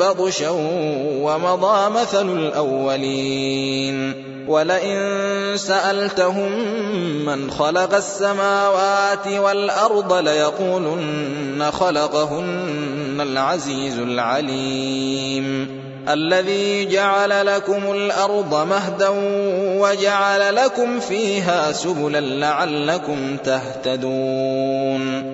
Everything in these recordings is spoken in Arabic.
بطشا ومضى مثل الأولين. ولئن سألتهم من خلق السماوات والأرض ليقولن خلقهن العزيز العليم. الذي جعل لكم الأرض مهدا وجعل لكم فيها سبلا لعلكم تهتدون.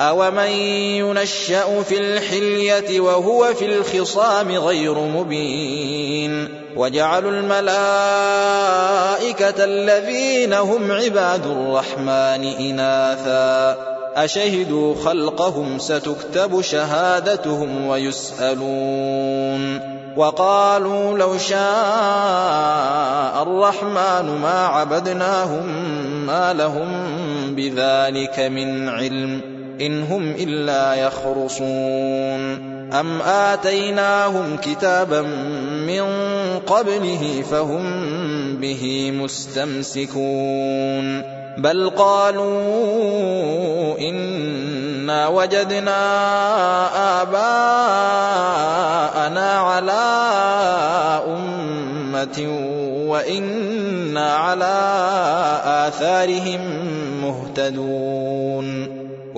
أَوَمَن يُنَشَّأُ فِي الْحِلْيَةِ وَهُوَ فِي الْخِصَامِ غَيْرُ مُبِينٍ وَجَعَلُوا الْمَلَائِكَةَ الَّذِينَ هُمْ عِبَادُ الرَّحْمَٰنِ إِنَاثًا أَشَهِدُوا خَلْقَهُمْ سَتُكْتَبُ شَهَادَتُهُمْ وَيُسْأَلُونَ وَقَالُوا لَوْ شَاءَ الرَّحْمَٰنُ مَا عَبَدْنَاهُم مَّا لَهُم بِذَٰلِكَ مِنْ عِلْمٍ إن هم إلا يخرصون. أم آتيناهم كتابا من قبله فهم به مستمسكون. بل قالوا إنا وجدنا آباءنا على أمة وإنا على آثارهم مهتدون.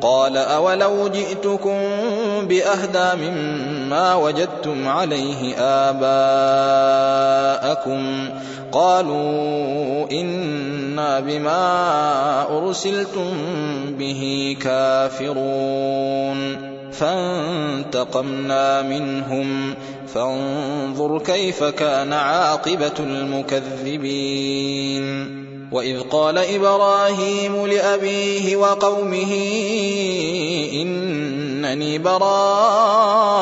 قال أولو جئتكم بأهدى مما وجدتم عليه آباءكم قالوا إنا بما أرسلتم به كافرون فانتقمنا منهم فانظر كيف كان عاقبة المكذبين وإذ قال إبراهيم لأبيه وقومه إنني براء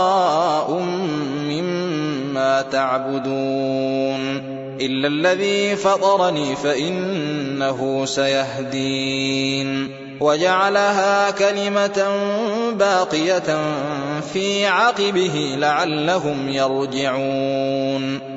مما تعبدون إلا الذي فطرني فإنه سيهدين وجعلها كلمة باقية في عقبه لعلهم يرجعون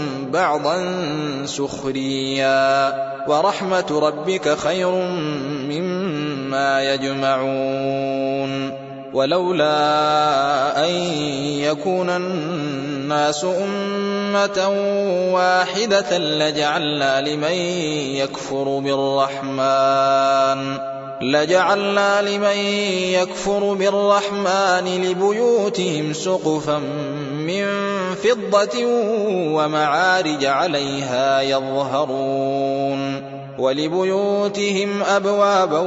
بعضا سخريا ورحمة ربك خير مما يجمعون ولولا أن يكون الناس أمة واحدة لجعلنا لمن يكفر بالرحمن لجعلنا لمن يكفر بالرحمن لبيوتهم سقفا من فضة ومعارج عليها يظهرون ولبيوتهم أبوابا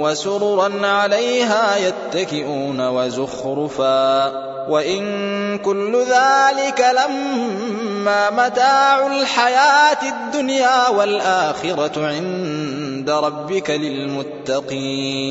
وسررا عليها يتكئون وزخرفا وإن كل ذلك لما متاع الحياة الدنيا والآخرة عند ربك للمتقين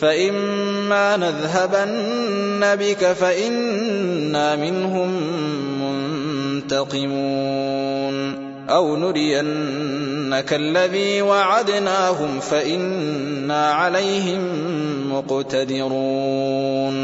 فإما نذهبن بك فإنا منهم منتقمون أو نرينك الذي وعدناهم فإنا عليهم مقتدرون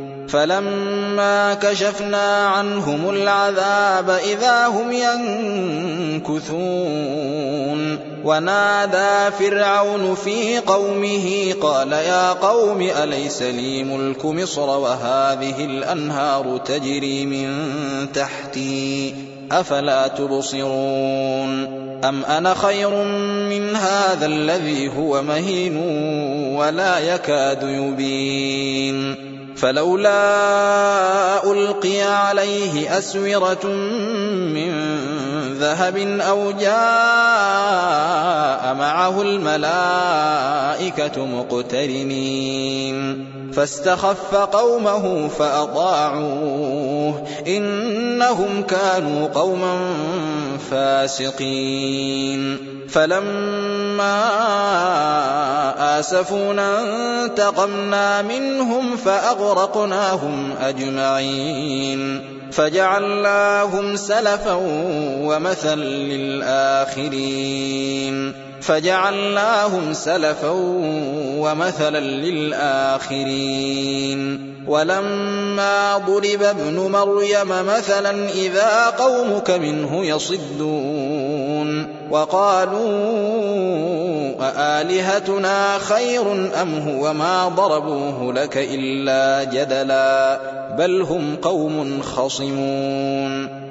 فلما كشفنا عنهم العذاب إذا هم ينكثون. ونادى فرعون في قومه قال يا قوم أليس لي ملك مصر وهذه الأنهار تجري من تحتي؟ أفلا تبصرون؟ أم أنا خير من هذا الذي هو مهين ولا يكاد يبين؟ فلولا ألقي عليه أسورة من ذهب أو جاء معه الملائكة مقترنين. فاستخف قومه فأطاعوه. إنهم كانوا قوما فاسقين. فلما آسفونا انتقمنا منهم فأغرقناهم أجمعين. فجعلناهم سلفا ومثلا للآخرين. فجعلناهم سلفا ومثلا للآخرين. ولما ضرب ابن مريم مثلا إذا قومك منه يصدون. وقالوا أآلهتنا خير أم هو ما ضربوه لك إلا جدلا بل هم قوم خصمون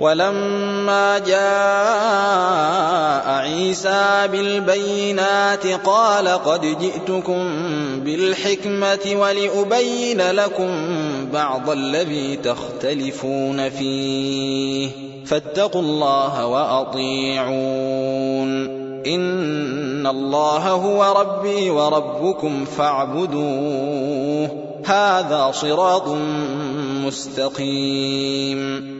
ولما جاء عيسى بالبينات قال قد جئتكم بالحكمة ولأبين لكم بعض الذي تختلفون فيه. فاتقوا الله وأطيعون. إن الله هو ربي وربكم فاعبدوه. هذا صراط مستقيم.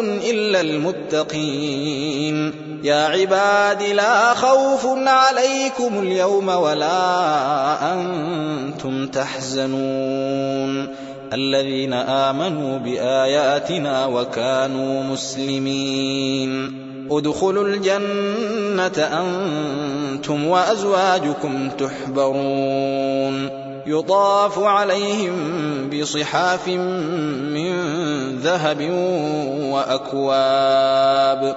إلا المتقين. يا عباد لا خوف عليكم اليوم ولا أنتم تحزنون. الذين آمنوا بآياتنا وكانوا مسلمين. ادخلوا الجنة أنتم وأزواجكم تحبرون. يطاف عليهم بصحاف من ذهب وأكواب.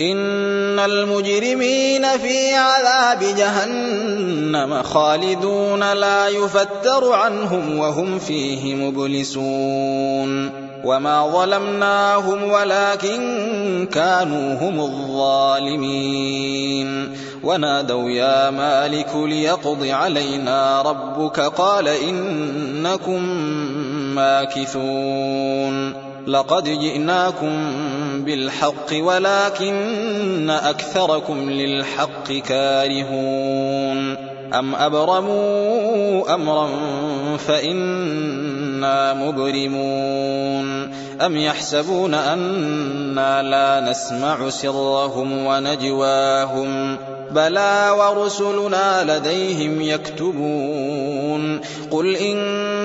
إن المجرمين في عذاب جهنم خالدون لا يفتر عنهم وهم فيه مبلسون وما ظلمناهم ولكن كانوا هم الظالمين ونادوا يا مالك ليقض علينا ربك قال إنكم ماكثون لقد جئناكم بالحق ولكن أكثركم للحق كارهون. أم أبرموا أمرا فإنا مبرمون. أم يحسبون أنا لا نسمع سرهم ونجواهم. بلى ورسلنا لديهم يكتبون. قل إن